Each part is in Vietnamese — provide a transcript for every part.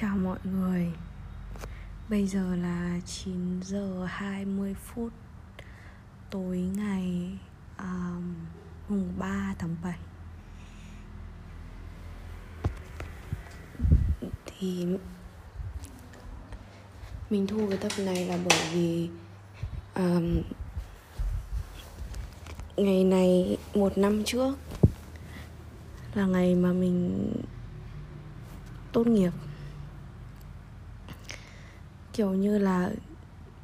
Chào mọi người. Bây giờ là 9 giờ 20 phút Tối ngày um, mùng 3 tháng 7 Thì Mình thu cái tập này là bởi vì um, Ngày này một năm trước Là ngày mà mình tốt nghiệp kiểu như là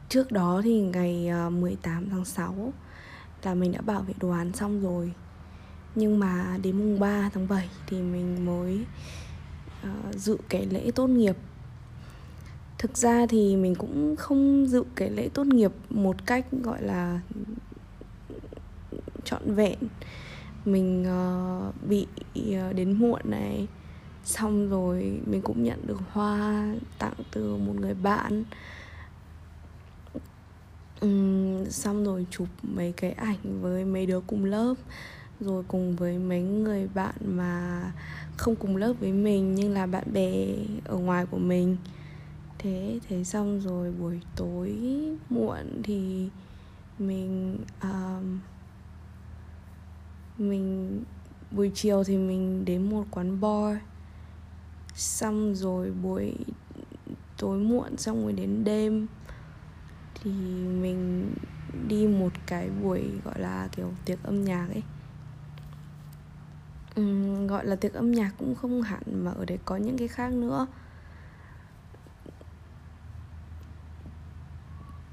trước đó thì ngày ờ, 18 tháng 6 là mình đã bảo vệ đồ án xong rồi. Nhưng mà đến mùng 3 tháng 7 thì mình mới uh, dự cái lễ tốt nghiệp. Thực ra thì mình cũng không dự cái lễ tốt nghiệp một cách gọi là trọn vẹn. Mình uh, bị uh, đến muộn này xong rồi mình cũng nhận được hoa tặng từ một người bạn. Uhm, xong rồi chụp mấy cái ảnh với mấy đứa cùng lớp rồi cùng với mấy người bạn mà không cùng lớp với mình nhưng là bạn bè ở ngoài của mình. Thế thế xong rồi buổi tối muộn thì mình uh, mình buổi chiều thì mình đến một quán bar xong rồi buổi tối muộn xong rồi đến đêm thì mình đi một cái buổi gọi là kiểu tiệc âm nhạc ấy. Uhm, gọi là tiệc âm nhạc cũng không hẳn mà ở đấy có những cái khác nữa.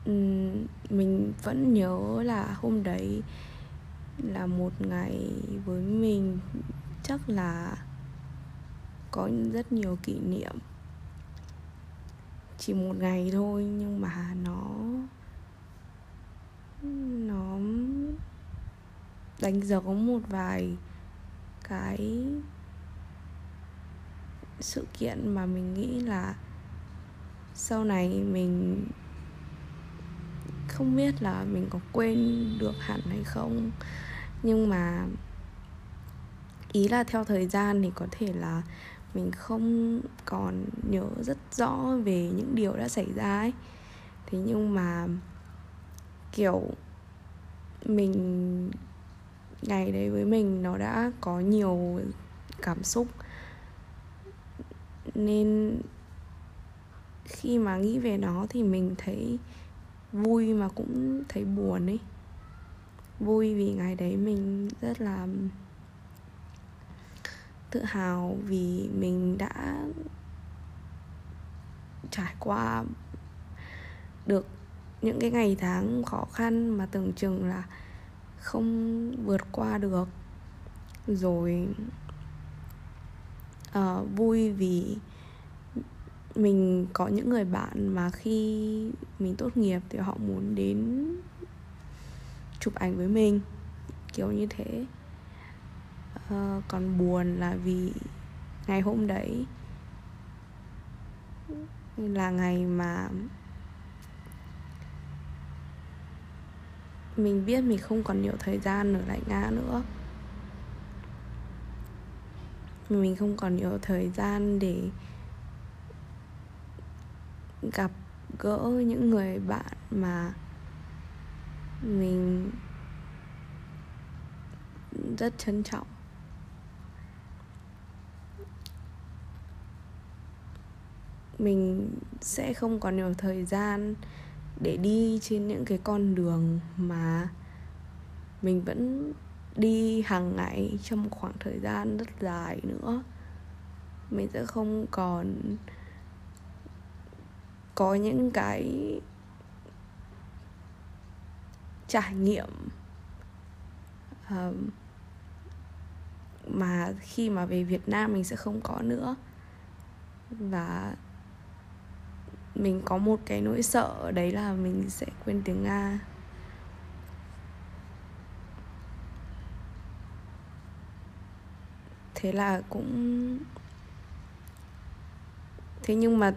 Uhm, mình vẫn nhớ là hôm đấy là một ngày với mình chắc là có rất nhiều kỷ niệm. Chỉ một ngày thôi, nhưng mà nó nó đánh dấu một vài cái sự kiện mà mình nghĩ là sau này mình không biết là mình có quên được hẳn hay không. Nhưng mà ý là theo thời gian thì có thể là mình không còn nhớ rất rõ về những điều đã xảy ra ấy. Thế nhưng mà, kiểu, mình, ngày đấy với mình nó đã có nhiều cảm xúc. Nên khi mà nghĩ về nó thì mình thấy vui mà cũng thấy buồn ấy. Vui vì ngày đấy mình rất là tự hào vì mình đã trải qua được những cái ngày tháng khó khăn mà tưởng chừng là không vượt qua được. Rồi uh, vui vì mình có những người bạn mà khi mình tốt nghiệp thì họ muốn đến chụp ảnh với mình kiểu như thế uh, còn buồn là vì ngày hôm đấy là ngày mà mình biết mình không còn nhiều thời gian ở lại nga nữa. Mình không còn nhiều thời gian để gặp gỡ những người bạn mà mình rất trân trọng. Mình sẽ không còn nhiều thời gian để đi trên những cái con đường mà mình vẫn đi hàng ngày trong một khoảng thời gian rất dài nữa. Mình sẽ không còn có những cái trải nghiệm mà khi mà về Việt Nam mình sẽ không có nữa. Và mình có một cái nỗi sợ đấy là mình sẽ quên tiếng nga. Thế là cũng thế nhưng mà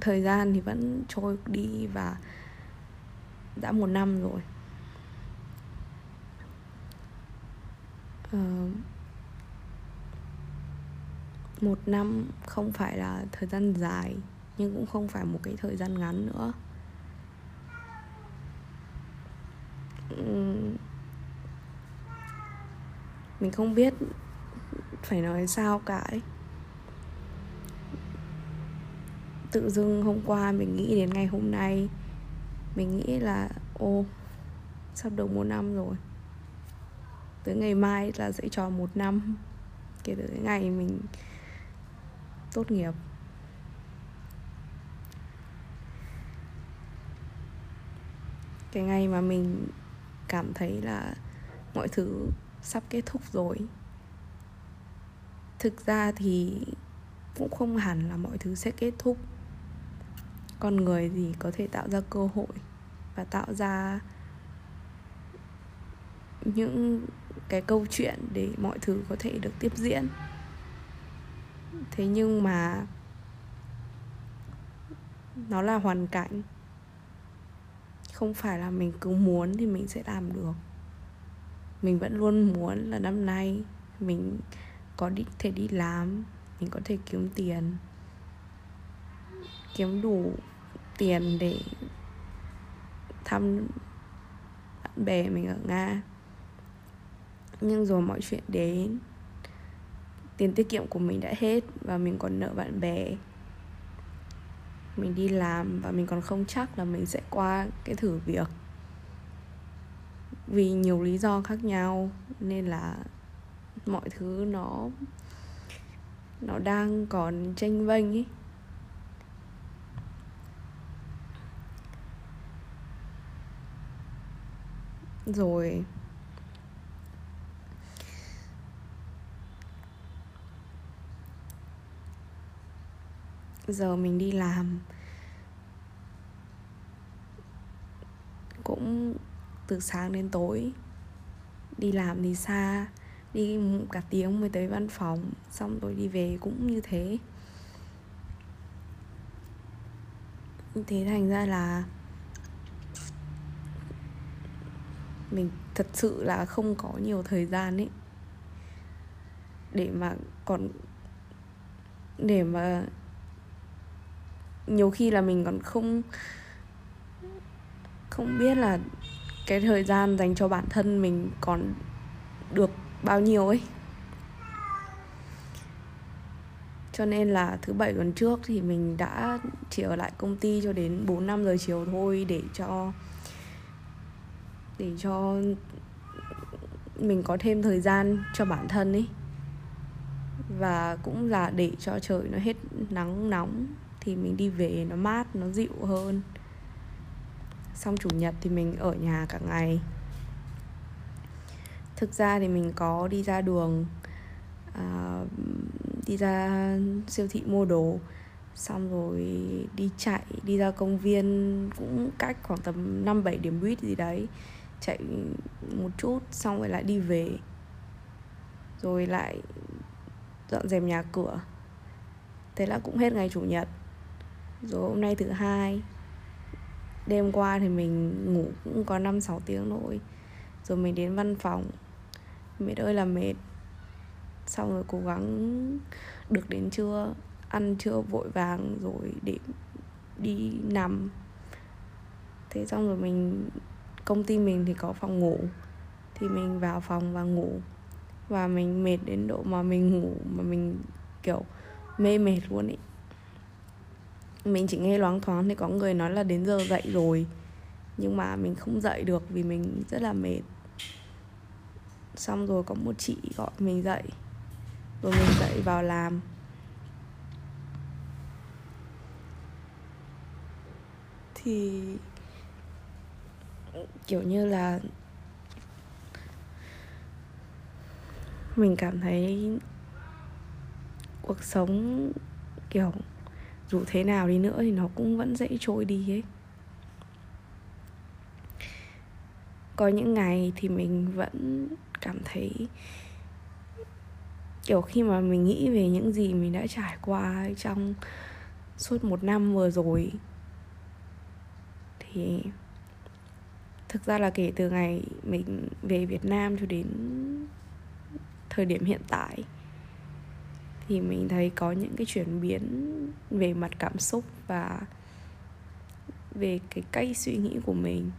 thời gian thì vẫn trôi đi và đã một năm rồi. Uh, một năm không phải là thời gian dài nhưng cũng không phải một cái thời gian ngắn nữa. Mình không biết phải nói sao cả ấy. tự dưng hôm qua mình nghĩ đến ngày hôm nay, mình nghĩ là, ô, sắp được một năm rồi. Tới ngày mai là sẽ tròn một năm. Kể từ cái ngày mình tốt nghiệp. Cái ngày mà mình cảm thấy là mọi thứ sắp kết thúc rồi. Thực ra thì cũng không hẳn là mọi thứ sẽ kết thúc. Con người thì có thể tạo ra cơ hội và tạo ra những cái câu chuyện để mọi thứ có thể được tiếp diễn. Thế nhưng mà nó là hoàn cảnh không phải là mình cứ muốn thì mình sẽ làm được. Mình vẫn luôn muốn là năm nay mình có đi, thể đi làm mình có thể kiếm tiền kiếm đủ tiền để thăm bạn bè mình ở nga. Nhưng rồi mọi chuyện đến tiền tiết kiệm của mình đã hết và mình còn nợ bạn bè mình đi làm và mình còn không chắc là mình sẽ qua cái thử việc. Vì nhiều lý do khác nhau, nên là mọi thứ nó nó đang còn tranh vênh ấy rồi giờ mình đi làm. Cũng từ sáng đến tối. Đi làm thì xa, đi cả tiếng mới tới văn phòng, xong rồi đi về cũng như thế. Thế thành ra là mình thật sự là không có nhiều thời gian ấy. Để mà còn, để mà nhiều khi là mình còn không không biết là cái thời gian dành cho bản thân mình còn được bao nhiêu ấy. Cho nên là thứ bảy tuần trước thì mình đã chỉ ở lại công ty cho đến 4 năm giờ chiều thôi để cho để cho mình có thêm thời gian cho bản thân ấy. Và cũng là để cho trời nó hết nắng nóng thì mình đi về nó mát nó dịu hơn. Xong chủ nhật thì mình ở nhà cả ngày. Thực ra thì mình có đi ra đường à, đi ra siêu thị mua đồ xong rồi đi chạy đi ra công viên cũng cách khoảng tầm 5 7 điểm buýt gì đấy. Chạy một chút xong rồi lại đi về. Rồi lại dọn dẹp nhà cửa. Thế là cũng hết ngày chủ nhật rồi hôm nay thứ hai. Đêm qua thì mình ngủ cũng có năm, sáu tiếng thôi. Rồi mình đến văn phòng. Mệt ơi là mệt. Xong rồi cố gắng được đến trưa, ăn trưa vội vàng rồi để đi nằm. Thế xong rồi mình, công ty mình thì có phòng ngủ. Thì mình vào phòng và ngủ. Và mình mệt đến độ mà mình ngủ mà mình kiểu mê mệt luôn ấy mình chỉ nghe loáng thoáng thì có người nói là đến giờ dậy rồi. Nhưng mà mình không dậy được vì mình rất là mệt. Xong rồi có một chị gọi mình dậy. Rồi mình dậy vào làm. Thì kiểu như là mình cảm thấy cuộc sống kiểu dù thế nào đi nữa thì nó cũng vẫn dễ trôi đi ấy. Có những ngày thì mình vẫn cảm thấy, kiểu, khi mà mình nghĩ về những gì mình đã trải qua trong suốt một năm vừa rồi, thì thực ra là kể từ ngày mình về Việt Nam cho đến thời điểm hiện tại thì mình thấy có những cái chuyển biến về mặt cảm xúc và về cái cách suy nghĩ của mình.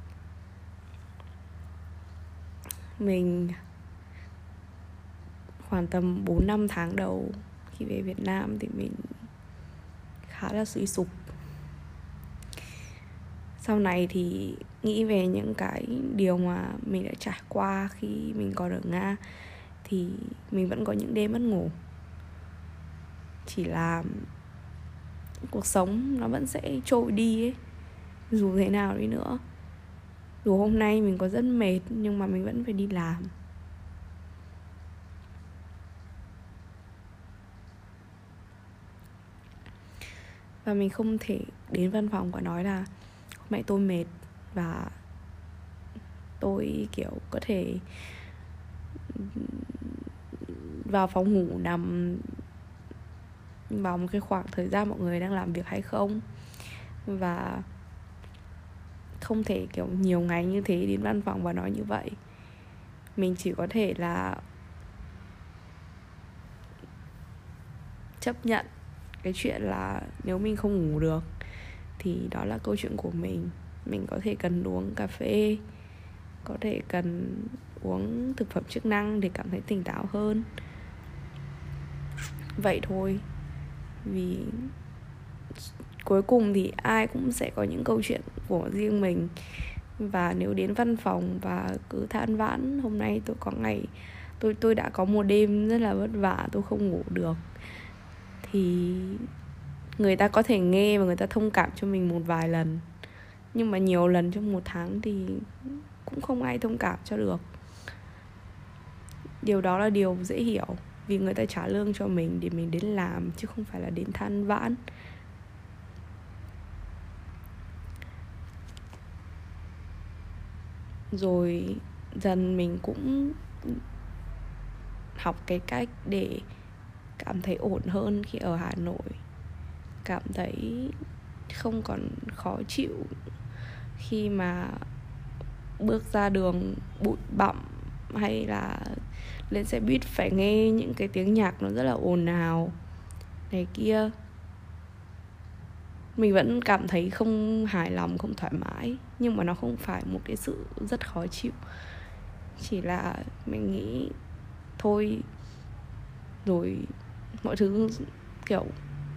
Mình khoảng tầm 4 năm tháng đầu khi về Việt Nam thì mình khá là suy sụp. Sau này thì nghĩ về những cái điều mà mình đã trải qua khi mình còn ở nga thì mình vẫn có những đêm mất ngủ chỉ là cuộc sống nó vẫn sẽ trôi đi ấy. Dù thế nào đi nữa. Dù hôm nay mình có rất mệt, nhưng mà mình vẫn phải đi làm. Và mình không thể đến văn phòng và nói là, hôm nay tôi mệt và tôi, kiểu, có thể vào phòng ngủ nằm vào một cái khoảng thời gian mọi người đang làm việc hay không. Và không thể kiểu nhiều ngày như thế đến văn phòng và nói như vậy. Mình chỉ có thể là chấp nhận cái chuyện là nếu mình không ngủ được thì đó là câu chuyện của mình. Mình có thể cần uống cà phê, có thể cần uống thực phẩm chức năng để cảm thấy tỉnh táo hơn. Vậy thôi vì cuối cùng thì ai cũng sẽ có những câu chuyện của riêng mình. Và nếu đến văn phòng và cứ than vãn, hôm nay tôi có ngày, tôi tôi đã có một đêm rất là vất vả, tôi không ngủ được. Thì người ta có thể nghe và người ta thông cảm cho mình một vài lần. Nhưng mà nhiều lần trong một tháng thì cũng không ai thông cảm cho được. Điều đó là điều dễ hiểu vì người ta trả lương cho mình để mình đến làm, chứ không phải là đến than vãn. Rồi dần mình cũng học cái cách để cảm thấy ổn hơn khi ở hà nội. Cảm thấy không còn khó chịu khi mà bước ra đường bụi bặm hay là lên xe buýt phải nghe những cái tiếng nhạc nó rất là ồn ào. Này kia. Mình vẫn cảm thấy không hài lòng, không thoải mái. Nhưng mà nó không phải một cái sự rất khó chịu. Chỉ là mình nghĩ thôi, rồi mọi thứ kiểu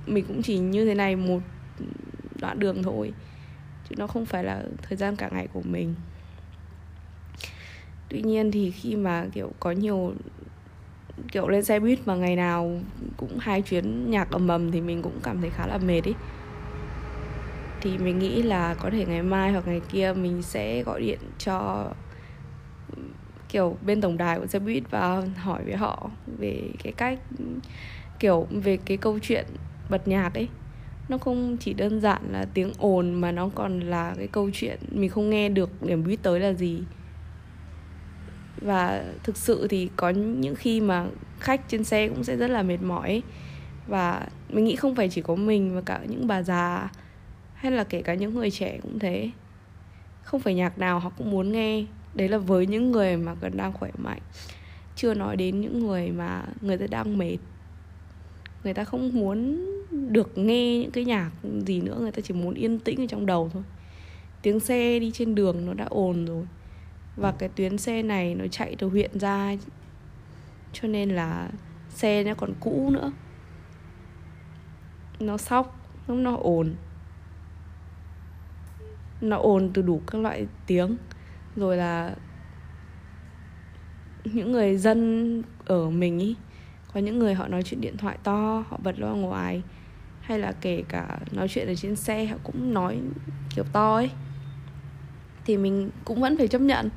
mình cũng chỉ như thế này một đoạn đường thôi. Chứ nó không phải là thời gian cả ngày của mình tuy nhiên thì khi mà, kiểu, có nhiều, kiểu, lên xe buýt mà ngày nào cũng hai chuyến nhạc ầm ầm thì mình cũng cảm thấy khá là mệt ý. Thì mình nghĩ là có thể ngày mai hoặc ngày kia mình sẽ gọi điện cho, kiểu, bên tổng đài của xe buýt và hỏi với họ về cái cách, kiểu, về cái câu chuyện bật nhạc ấy. Nó không chỉ đơn giản là tiếng ồn mà nó còn là cái câu chuyện mình không nghe được điểm buýt tới là gì và thực sự thì có những khi mà khách trên xe cũng sẽ rất là mệt mỏi. Và mình nghĩ không phải chỉ có mình mà cả những bà già hay là kể cả những người trẻ cũng thế. Không phải nhạc nào họ cũng muốn nghe. Đấy là với những người mà còn đang khỏe mạnh. Chưa nói đến những người mà người ta đang mệt. Người ta không muốn được nghe những cái nhạc gì nữa. Người ta chỉ muốn yên tĩnh ở trong đầu thôi. Tiếng xe đi trên đường nó đã ồn rồi và cái tuyến xe này nó chạy từ huyện ra, cho nên là xe nó còn cũ nữa. Nó sóc, nó ồn. Nó ồn từ đủ các loại tiếng. Rồi là những người dân ở mình ý, có những người họ nói chuyện điện thoại to, họ bật loa ngoài. Hay là kể cả nói chuyện ở trên xe họ cũng nói kiểu to ấy. Thì mình cũng vẫn phải chấp nhận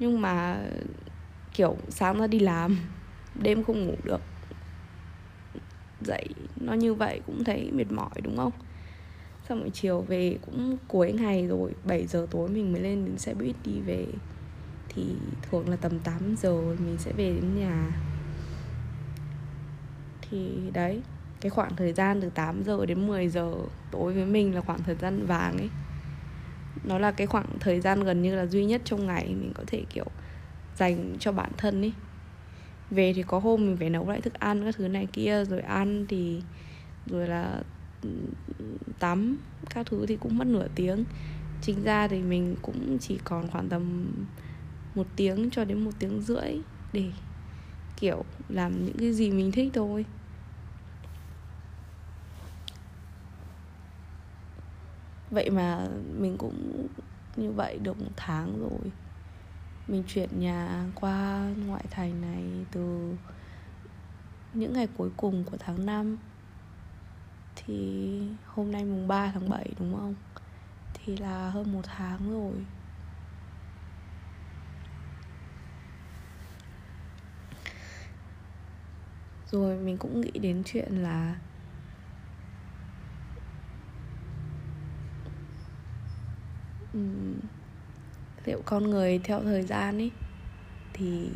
nhưng mà, kiểu, sáng ra đi làm, đêm không ngủ được. Dậy, nó như vậy cũng thấy mệt mỏi, đúng không? Xong rồi chiều về cũng cuối ngày rồi 7 giờ tối mình mới lên đến xe buýt đi về. Thì thường là tầm 8 giờ mình sẽ về đến nhà. Thì đấy, cái khoảng thời gian từ 8 giờ đến 10 giờ tối với mình là khoảng thời gian vàng ấy nó là cái khoảng thời gian gần như là duy nhất trong ngày mình có thể, kiểu, dành cho bản thân ấy về thì có hôm mình phải nấu lại thức ăn các thứ này kia, rồi ăn thì, rồi là tắm các thứ thì cũng mất nửa tiếng. Chính ra thì mình cũng chỉ còn khoảng tầm một tiếng cho đến một tiếng rưỡi để, kiểu, làm những cái gì mình thích thôi. Vậy mà mình cũng như vậy được một tháng rồi. Mình chuyển nhà qua ngoại thành này từ những ngày cuối cùng của tháng 5 thì hôm nay mùng 3 tháng 7 đúng không? Thì là hơn một tháng rồi. Rồi mình cũng nghĩ đến chuyện là liệu con người theo thời gian ấy thì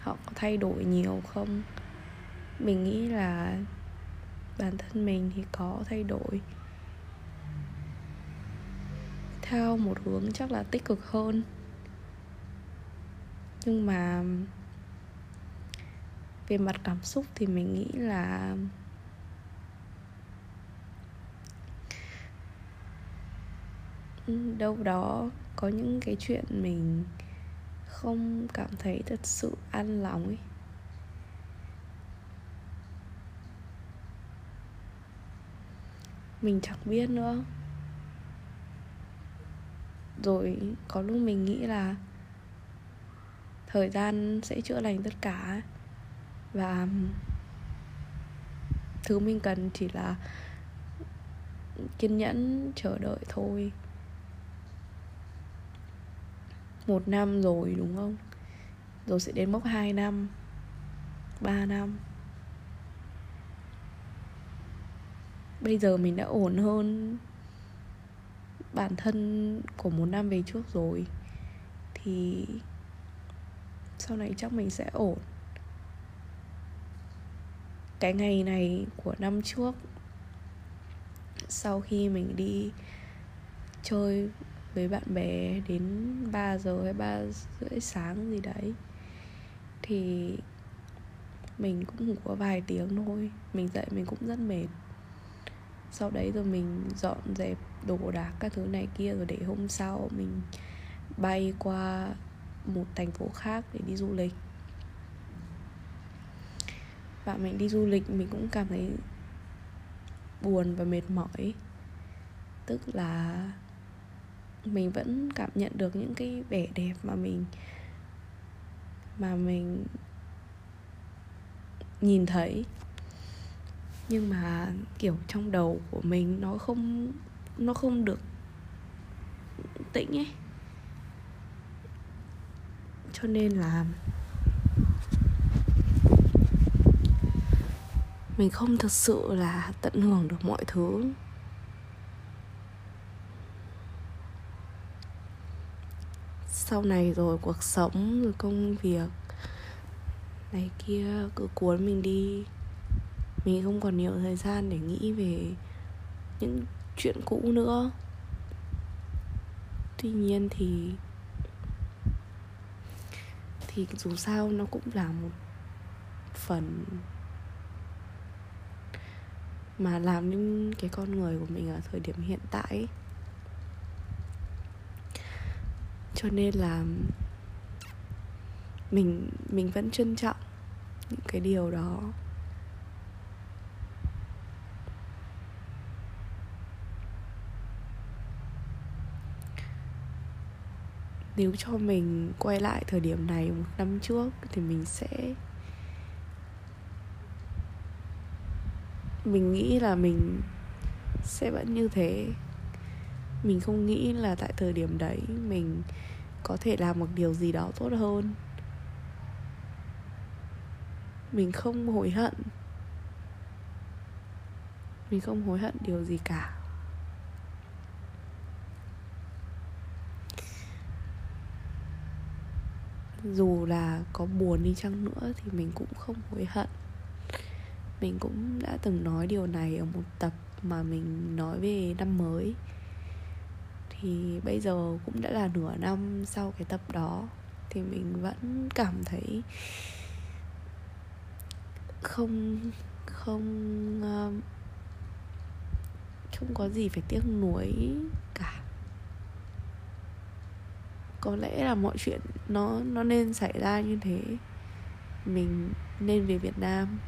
họ có thay đổi nhiều không? Mình nghĩ là bản thân mình thì có thay đổi. Theo một hướng chắc là tích cực hơn. Nhưng mà về mặt cảm xúc thì mình nghĩ là đâu đó có những cái chuyện mình không cảm thấy thật sự an lòng ấy. Mình chẳng biết nữa. Rồi có lúc mình nghĩ là thời gian sẽ chữa lành tất cả và thứ mình cần chỉ là kiên nhẫn, chờ đợi thôi một năm rồi, đúng không? Rồi sẽ đến mốc 2 năm 3 năm. Bây giờ mình đã ổn hơn bản thân của một năm về trước rồi, thì sau này chắc mình sẽ ổn. Cái ngày này của năm trước, sau khi mình đi chơi với bạn bè đến 3 giờ hay 3 rưỡi sáng gì đấy. Thì mình cũng ngủ có vài tiếng thôi. Mình dậy mình cũng rất mệt. Sau đấy rồi mình dọn dẹp đồ đạc các thứ này kia rồi để hôm sau mình bay qua một thành phố khác để đi du lịch. Và mình đi du lịch mình cũng cảm thấy buồn và mệt mỏi. Tức là mình vẫn cảm nhận được những cái vẻ đẹp mà mình mà mình nhìn thấy. Nhưng mà, kiểu, trong đầu của mình nó không nó không được tĩnh ấy. Cho nên là mình không thực sự là tận hưởng được mọi thứ. Sau này rồi, cuộc sống, rồi công việc. Này kia, cứ cuốn mình đi. Mình không còn nhiều thời gian để nghĩ về những chuyện cũ nữa. Tuy nhiên thì thì dù sao nó cũng là một phần mà làm nên cái con người của mình ở thời điểm hiện tại cho nên là mình mình vẫn trân trọng những cái điều đó. Nếu cho mình quay lại thời điểm này một năm trước thì mình sẽ, mình nghĩ là mình sẽ vẫn như thế mình không nghĩ là tại thời điểm đấy mình có thể làm một điều gì đó tốt hơn. Mình không hối hận. Mình không hối hận điều gì cả. Dù là có buồn đi chăng nữa thì mình cũng không hối hận. Mình cũng đã từng nói điều này ở một tập mà mình nói về năm mới thì bây giờ cũng đã là nửa năm sau cái tập đó, thì mình vẫn cảm thấy không không ờ, không có gì phải tiếc nuối cả. Có lẽ là mọi chuyện nó nó nên xảy ra như thế. Mình nên về Việt Nam.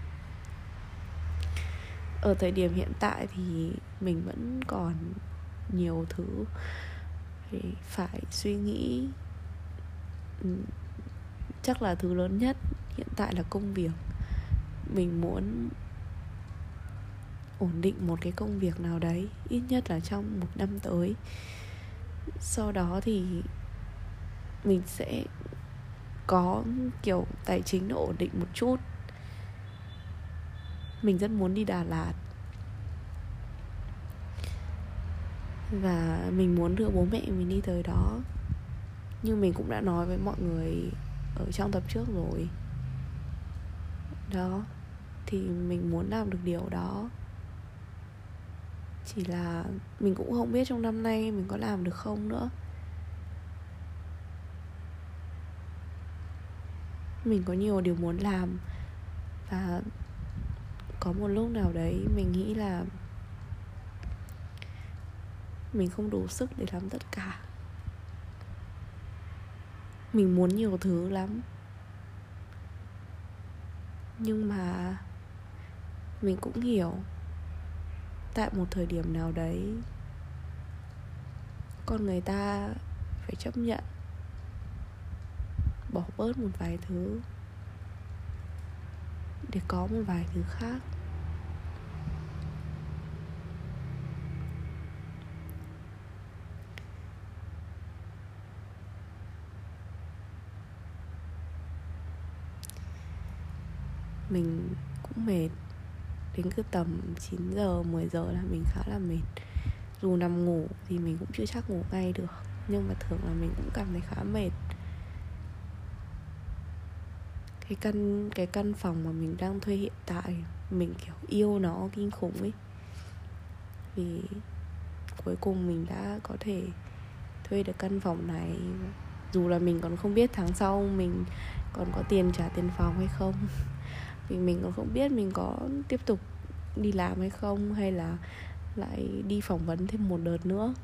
Ở thời điểm hiện tại thì mình vẫn còn nhiều thứ. Thì phải suy nghĩ ừ, chắc là thứ lớn nhất hiện tại là công việc. Mình muốn ổn định một cái công việc nào đấy, ít nhất là trong một năm tới. Sau đó thì mình sẽ có, kiểu, tài chính nó ổn định một chút. Mình rất muốn đi Đà Lạt. Và mình muốn đưa bố mẹ mình đi tới đó. Nhưng mình cũng đã nói với mọi người ở trong tập trước rồi. Đó, thì mình muốn làm được điều đó. Chỉ là mình cũng không biết trong năm nay mình có làm được không nữa. Mình có nhiều điều muốn làm. Và có một lúc nào đấy mình nghĩ là mình không đủ sức để làm tất cả. Mình muốn nhiều thứ lắm. Nhưng mà mình cũng hiểu, tại một thời điểm nào đấy, con người ta phải chấp nhận bỏ bớt một vài thứ để có một vài thứ khác. Mình cũng mệt. Đến cứ tầm 9 giờ 10 giờ là mình khá là mệt. Dù nằm ngủ thì mình cũng chưa chắc ngủ ngay được. Nhưng mà thường là mình cũng cảm thấy khá mệt. Cái căn cái căn phòng mà mình đang thuê hiện tại, mình kiểu yêu nó kinh khủng ấy. Vì cuối cùng mình đã có thể thuê được căn phòng này. Dù là mình còn không biết tháng sau mình còn có tiền trả tiền phòng hay không vì mình còn không biết mình có tiếp tục đi làm hay không hay là lại đi phỏng vấn thêm một đợt nữa.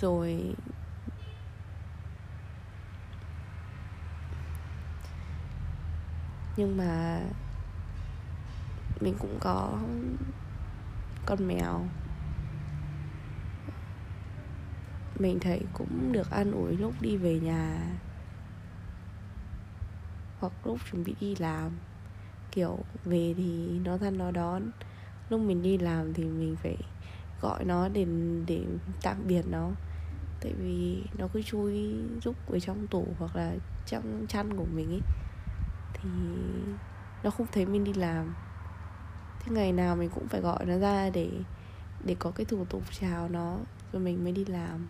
Rồi. Nhưng mà mình cũng có con mèo. Mình thấy cũng được an ủi lúc đi về nhà hoặc lúc chuẩn bị đi làm. Kiểu, về thì nó thân nó đón. Lúc mình đi làm thì mình phải gọi nó để để tạm biệt nó. Tại vì nó cứ chui giúp ở trong tủ hoặc là trong chăn của mình ấy. Thì nó không thấy mình đi làm. Thế ngày nào mình cũng phải gọi nó ra để để có cái thủ tục chào nó, rồi mình mới đi làm.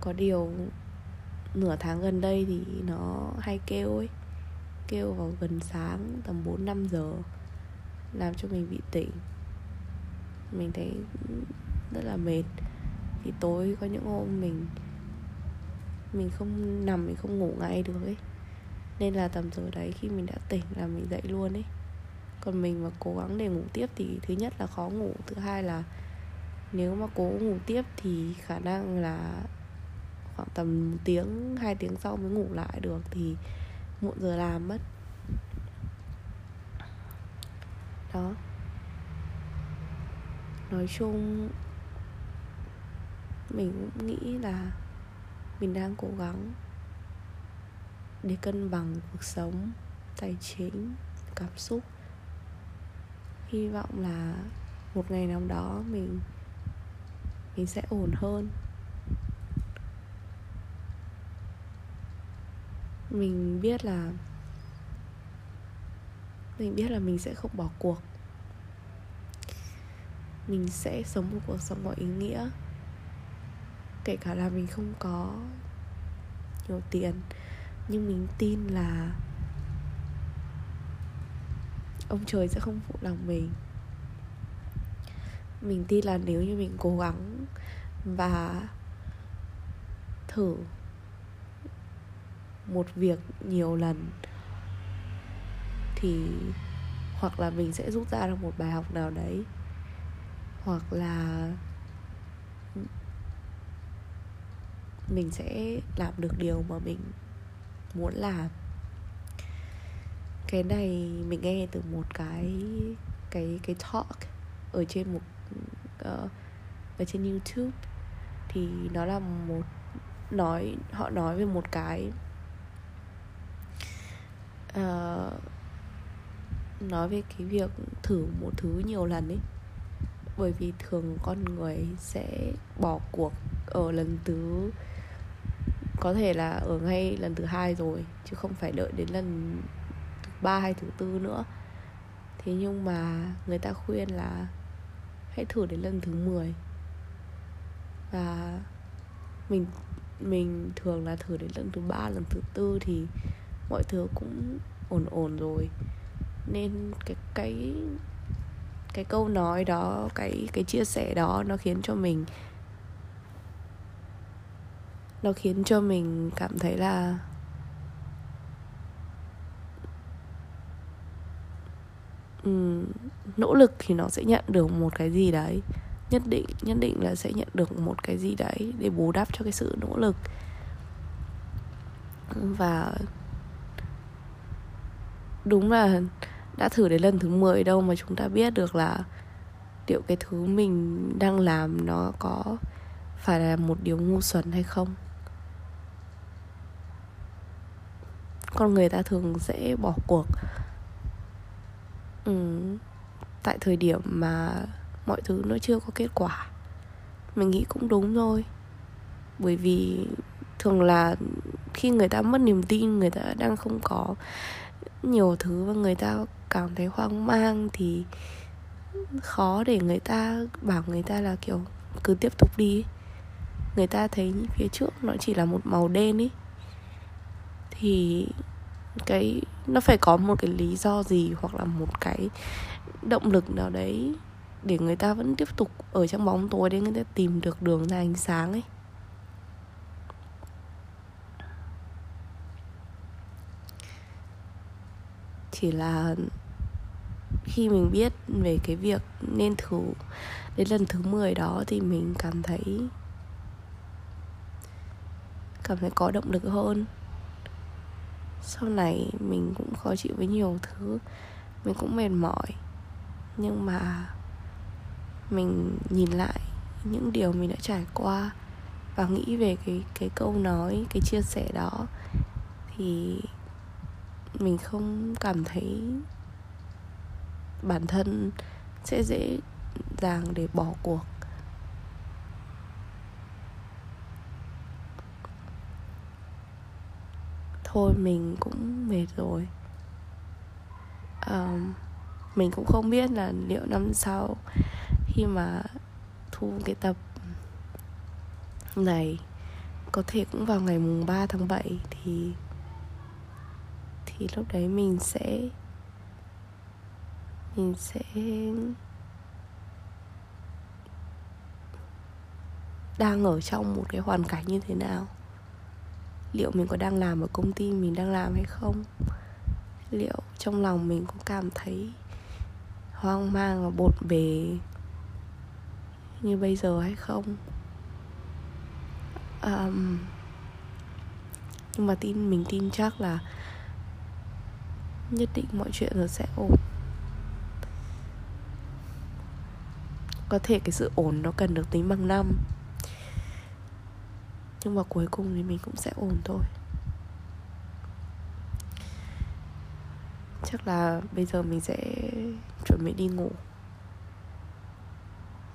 Có điều nửa tháng gần đây thì nó hay kêu ấy, kêu vào gần sáng tầm 4 5 giờ, làm cho mình bị tỉnh. Mình thấy rất là mệt. Thì tối có những hôm mình mình không nằm, mình không ngủ ngay được ấy. Nên là tầm giờ đấy khi mình đã tỉnh là mình dậy luôn ấy. Còn mình mà cố gắng để ngủ tiếp thì thứ nhất là khó ngủ, thứ hai là nếu mà cố ngủ tiếp thì khả năng là khoảng tầm một tiếng, hai tiếng sau mới ngủ lại được thì muộn giờ làm mất. Đó. Nói chung, mình cũng nghĩ là mình đang cố gắng để cân bằng cuộc sống, tài chính, cảm xúc. Hy vọng là một ngày nào đó mình mình sẽ ổn hơn. Mình biết là mình biết là mình sẽ không bỏ cuộc. Mình sẽ sống một cuộc sống có ý nghĩa. Kể cả là mình không có nhiều tiền, nhưng mình tin là ông trời sẽ không phụ lòng mình. Mình tin là nếu như mình cố gắng và thử một việc nhiều lần thì hoặc là mình sẽ rút ra được một bài học nào đấy hoặc là mình sẽ làm được điều mà mình muốn làm. Cái này mình nghe từ một cái cái cái talk ở trên một uh, ở trên YouTube. Thì nó là một nói họ nói về một cái uh, nói về cái việc thử một thứ nhiều lần ấy bởi vì thường con người sẽ bỏ cuộc ở lần thứ có thể là ở ngay lần thứ hai rồi chứ không phải đợi đến lần thứ ba hay thứ tư nữa. Thế nhưng mà người ta khuyên là hãy thử đến lần thứ 10 và mình mình thường là thử đến lần thứ ba lần thứ tư thì mọi thứ cũng ổn ổn rồi. Nên cái cái cái câu nói đó cái cái chia sẻ đó nó khiến cho mình nó khiến cho mình cảm thấy là um, nỗ lực thì nó sẽ nhận được một cái gì đấy. Nhất định nhất định là sẽ nhận được một cái gì đấy để bù đắp cho cái sự nỗ lực. Và đúng là đã thử đến lần thứ 10 đâu mà chúng ta biết được là liệu cái thứ mình đang làm nó có phải là một điều ngu xuẩn hay không. Con người ta thường dễ bỏ cuộc. Ừ, tại thời điểm mà mọi thứ nó chưa có kết quả mình nghĩ cũng đúng thôi. Bởi vì thường là khi người ta mất niềm tin người ta đang không có nhiều thứ mà người ta cảm thấy hoang mang thì khó để người ta bảo người ta là kiểu cứ tiếp tục đi người ta thấy phía trước nó chỉ là một màu đen ấy. Thì cái, nó phải có một cái lý do gì hoặc là một cái động lực nào đấy để người ta vẫn tiếp tục ở trong bóng tối để người ta tìm được đường ra ánh sáng ấy. Chỉ là khi mình biết về cái việc nên thử, đến lần thứ 10 đó thì mình cảm thấy cảm thấy có động lực hơn. Sau này mình cũng khó chịu với nhiều thứ, mình cũng mệt mỏi, nhưng mà mình nhìn lại những điều mình đã trải qua và nghĩ về cái cái câu nói, cái chia sẻ đó thì mình không cảm thấy bản thân sẽ dễ dàng để bỏ cuộc. Thôi mình cũng mệt rồi. À, mình cũng không biết là liệu năm sau khi mà thu cái tập này có thể cũng vào ngày mùng 3 tháng 7 thì thì lúc đấy mình sẽ mình sẽ đang ở trong một cái hoàn cảnh như thế nào. Liệu mình có đang làm ở công ty mình đang làm hay không? Liệu trong lòng mình có cảm thấy hoang mang và bột bề như bây giờ hay không? Um, nhưng mà tin mình tin chắc là nhất định mọi chuyện rồi sẽ ổn. Có thể cái sự ổn nó cần được tính bằng năm. Nhưng mà cuối cùng thì mình cũng sẽ ổn thôi. Chắc là bây giờ mình sẽ chuẩn bị đi ngủ.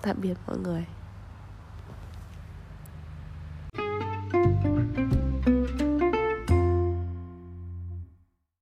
Tạm biệt mọi người.